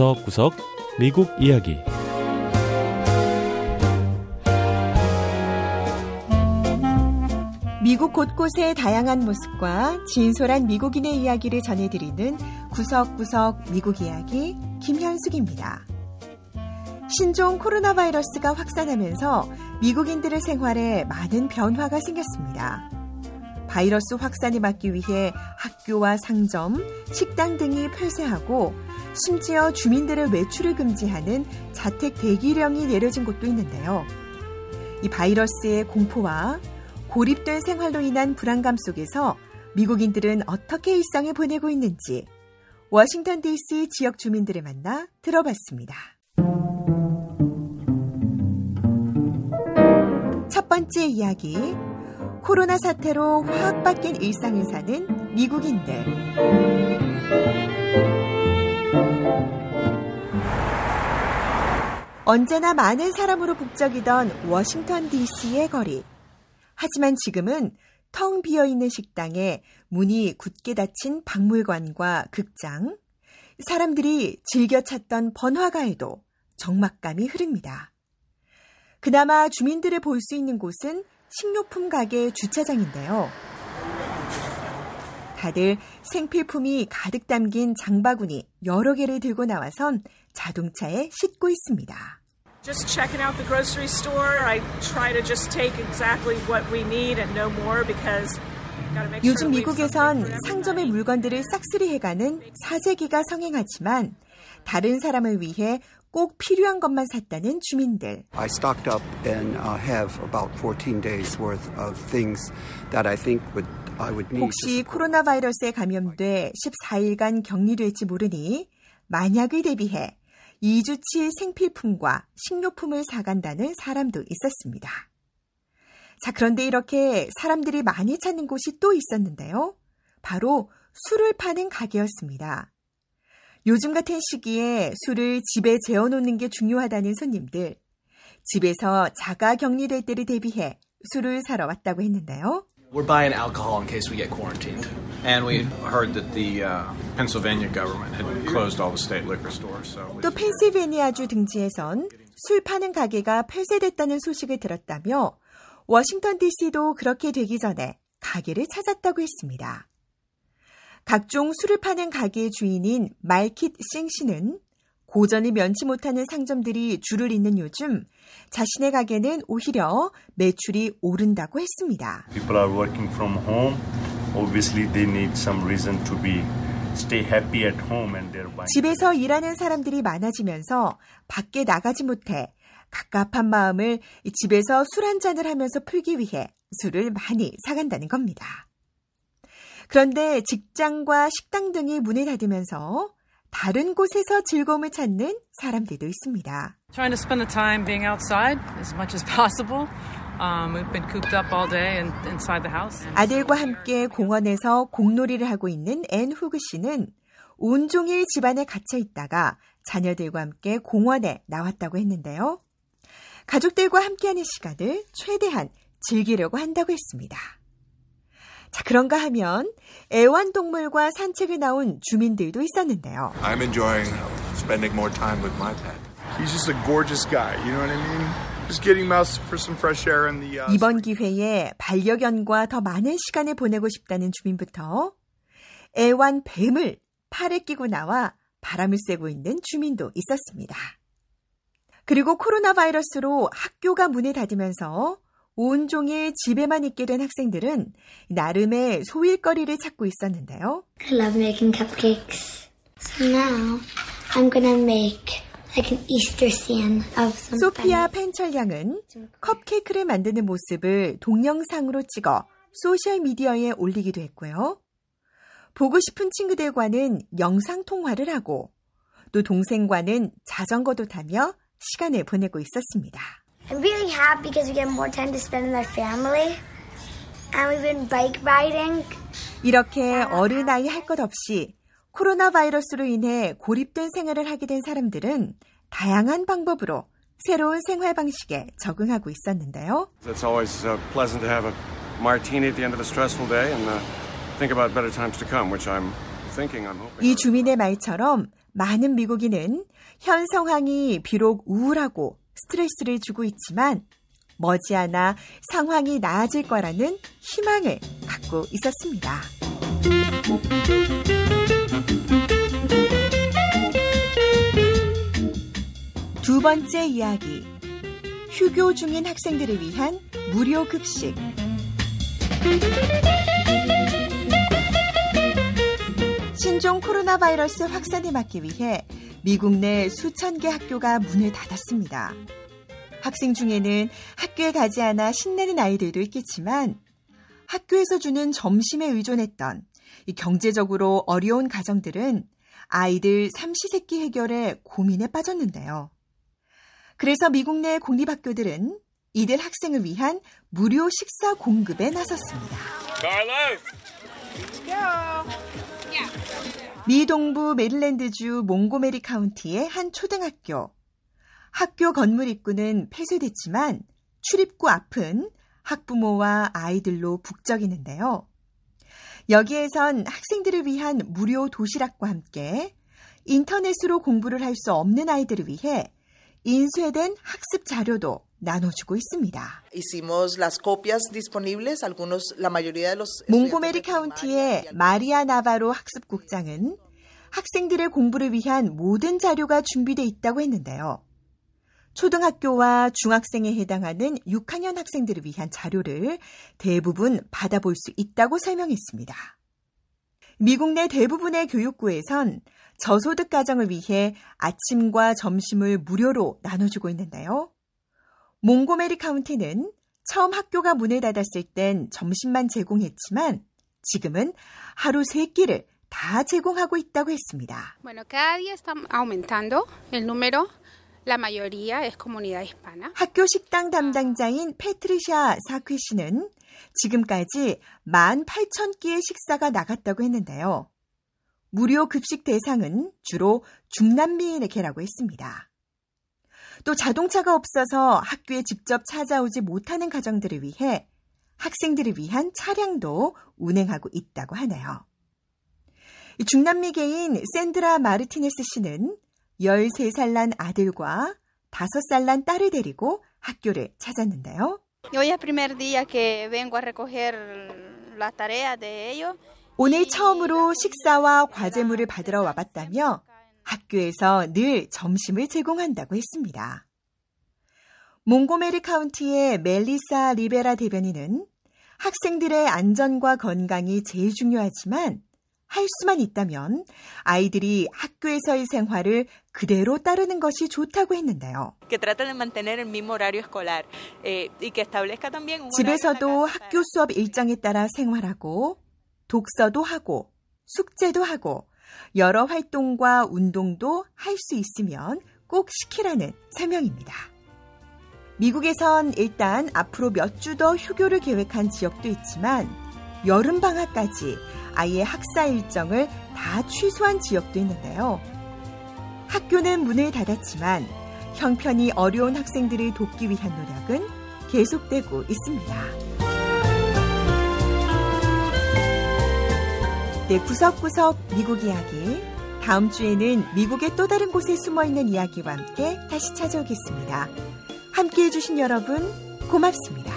구석구석 미국 이야기 미국 곳곳의 다양한 모습과 진솔한 미국인의 이야기를 전해드리는 구석구석 미국 이야기 김현숙입니다. 신종 코로나 바이러스가 확산하면서 미국인들의 생활에 많은 변화가 생겼습니다. 바이러스 확산을 막기 위해 학교와 상점, 식당 등이 폐쇄하고 심지어 주민들의 외출을 금지하는 자택 대기령이 내려진 곳도 있는데요. 이 바이러스의 공포와 고립된 생활로 인한 불안감 속에서 미국인들은 어떻게 일상을 보내고 있는지 워싱턴 DC 지역 주민들을 만나 들어봤습니다. 첫 번째 이야기. 코로나 사태로 확 바뀐 일상을 사는 미국인들. 언제나 많은 사람으로 북적이던 워싱턴 DC의 거리. 하지만 지금은 텅 비어 있는 식당에 문이 굳게 닫힌 박물관과 극장, 사람들이 즐겨 찾던 번화가에도 적막감이 흐릅니다. 그나마 주민들을 볼 수 있는 곳은 식료품 가게 주차장인데요. 다들 생필품이 가득 담긴 장바구니 여러 개를 들고 나와선 자동차에 싣고 있습니다. Just checking out the grocery store. I try to just take exactly what we need and no more because 요즘 미국에선 상점의 물건들을 싹쓸이 해가는 사재기가 성행하지만 다른 사람을 위해 꼭 필요한 것만 샀다는 주민들. I stocked up and uh, have about 14 days worth of things that I think would I would need. 혹시 코로나 바이러스에 감염돼 14일간 격리될지 모르니 만약을 대비해 2주치 생필품과 식료품을 사간다는 사람도 있었습니다. 자, 그런데 이렇게 사람들이 많이 찾는 곳이 또 있었는데요. 바로 술을 파는 가게였습니다. 요즘 같은 시기에 술을 집에 재워놓는 게 중요하다는 손님들. 집에서 자가 격리될 때를 대비해 술을 사러 왔다고 했는데요. We're buying alcohol in case we get quarantined. And we heard that the uh, Pennsylvania government had closed all the state liquor stores. So 또 펜실베니아주 등지에선 술 파는 가게가 폐쇄됐다는 소식을 들었다며 워싱턴 DC도 그렇게 되기 전에 가게를 찾았다고 했습니다. 각종 술을 파는 가게의 주인인 말킷 싱 씨는 고전을 면치 못하는 상점들이 줄을 잇는 요즘 자신의 가게는 오히려 매출이 오른다고 했습니다. People are working from home. Obviously, they need some reason to be stay happy at home and they're buying. 집에서 일하는 사람들이 많아지면서 밖에 나가지 못해 갑갑한 마음을 집에서 술 한 잔을 하면서 풀기 위해 술을 많이 사간다는 겁니다. 그런데 직장과 식당 등이 문을 닫으면서 다른 곳에서 즐거움을 찾는 사람들도 있습니다. Trying to spend the time being outside as much as possible. Um, we've been cooped up all day and inside the house. 아들과 함께 공원에서 공놀이를 하고 있는 앤 후그 씨는 온종일 집안에 갇혀 있다가 자녀들과 함께 공원에 나왔다고 했는데요. 가족들과 함께하는 시간을 최대한 즐기려고 한다고 했습니다. 자, 그런가 하면 애완동물과 산책을 나온 주민들도 있었는데요. I'm enjoying spending more time with my pet. He's just a gorgeous guy, you know what I mean? Just getting him out for some fresh air in the uh, 이번 기회에 반려견과 더 많은 시간을 보내고 싶다는 주민부터 애완 뱀을 팔에 끼고 나와 바람을 쐬고 있는 주민도 있었습니다. 그리고 코로나 바이러스로 학교가 문을 닫으면서 온종일 집에만 있게 된 학생들은 나름의 소일거리를 찾고 있었는데요. I love making cupcakes. So now I'm gonna make like an Easter scene of some 소피아 펜철 양은 컵케이크를 만드는 모습을 동영상으로 찍어 소셜미디어에 올리기도 했고요. 보고 싶은 친구들과는 영상 통화를 하고 또 동생과는 자전거도 타며 시간을 보내고 있었습니다. I'm really happy because we get more time to spend with our family. And we've been bike riding. 이렇게 어른아이 할 것 없이 코로나 바이러스로 인해 고립된 생활을 하게 된 사람들은 다양한 방법으로 새로운 생활 방식에 적응하고 있었는데요. It's always uh, pleasant to have a martini at the end of a stressful day and uh, think about better times to come, which I'm thinking, I'm hoping. 이 주민의 말처럼 많은 미국인은 현 상황이 비록 우울하고 스트레스를 주고 있지만 머지않아 상황이 나아질 거라는 희망을 갖고 있었습니다. 두 번째 이야기. 휴교 중인 학생들을 위한 무료 급식. 신종 코로나 바이러스 확산을 막기 위해 미국 내 수천 개 학교가 문을 닫았습니다. 학생 중에는 학교에 가지 않아 신나는 아이들도 있겠지만 학교에서 주는 점심에 의존했던 경제적으로 어려운 가정들은 아이들 삼시세끼 해결에 고민에 빠졌는데요. 그래서 미국 내 공립학교들은 이들 학생을 위한 무료 식사 공급에 나섰습니다. 미 동부 메릴랜드주 몽고메리 카운티의 한 초등학교. 학교 건물 입구는 폐쇄됐지만 출입구 앞은 학부모와 아이들로 북적이는데요. 여기에선 학생들을 위한 무료 도시락과 함께 인터넷으로 공부를 할 수 없는 아이들을 위해 인쇄된 학습 자료도 나눠주고 있습니다. 몽고메리 카운티의 마리아 나바로 학습국장은 학생들의 공부를 위한 모든 자료가 준비되어 있다고 했는데요. 초등학교와 중학생에 해당하는 6학년 학생들을 위한 자료를 대부분 받아볼 수 있다고 설명했습니다. 미국 내 대부분의 교육구에선 저소득 가정을 위해 아침과 점심을 무료로 나눠주고 있는데요. 몽고메리 카운티는 처음 학교가 문을 닫았을 땐 점심만 제공했지만 지금은 하루 세 끼를 다 제공하고 있다고 했습니다. 학교 식당 담당자인 페트리샤 사퀴 씨는 지금까지 18,000끼의 식사가 나갔다고 했는데요. 무료 급식 대상은 주로 중남미인에게라고 했습니다. 또 자동차가 없어서 학교에 직접 찾아오지 못하는 가정들을 위해 학생들을 위한 차량도 운행하고 있다고 하네요. 중남미계인 샌드라 마르티네스 씨는 13살 난 아들과 5살 난 딸을 데리고 학교를 찾았는데요. 오늘 처음으로 식사와 과제물을 받으러 와봤다며 학교에서 늘 점심을 제공한다고 했습니다. 몽고메리 카운티의 멜리사 리베라 대변인은 학생들의 안전과 건강이 제일 중요하지만 할 수만 있다면 아이들이 학교에서의 생활을 그대로 따르는 것이 좋다고 했는데요. 집에서도 학교 수업 일정에 따라 생활하고 독서도 하고 숙제도 하고 여러 활동과 운동도 할 수 있으면 꼭 시키라는 설명입니다. 미국에선 일단 앞으로 몇 주 더 휴교를 계획한 지역도 있지만 여름 방학까지 아예 학사 일정을 다 취소한 지역도 있는데요. 학교는 문을 닫았지만 형편이 어려운 학생들을 돕기 위한 노력은 계속되고 있습니다. 네, 구석구석 미국 이야기. 다음 주에는 미국의 또 다른 곳에 숨어 있는 이야기와 함께 다시 찾아오겠습니다. 함께 해주신 여러분, 고맙습니다.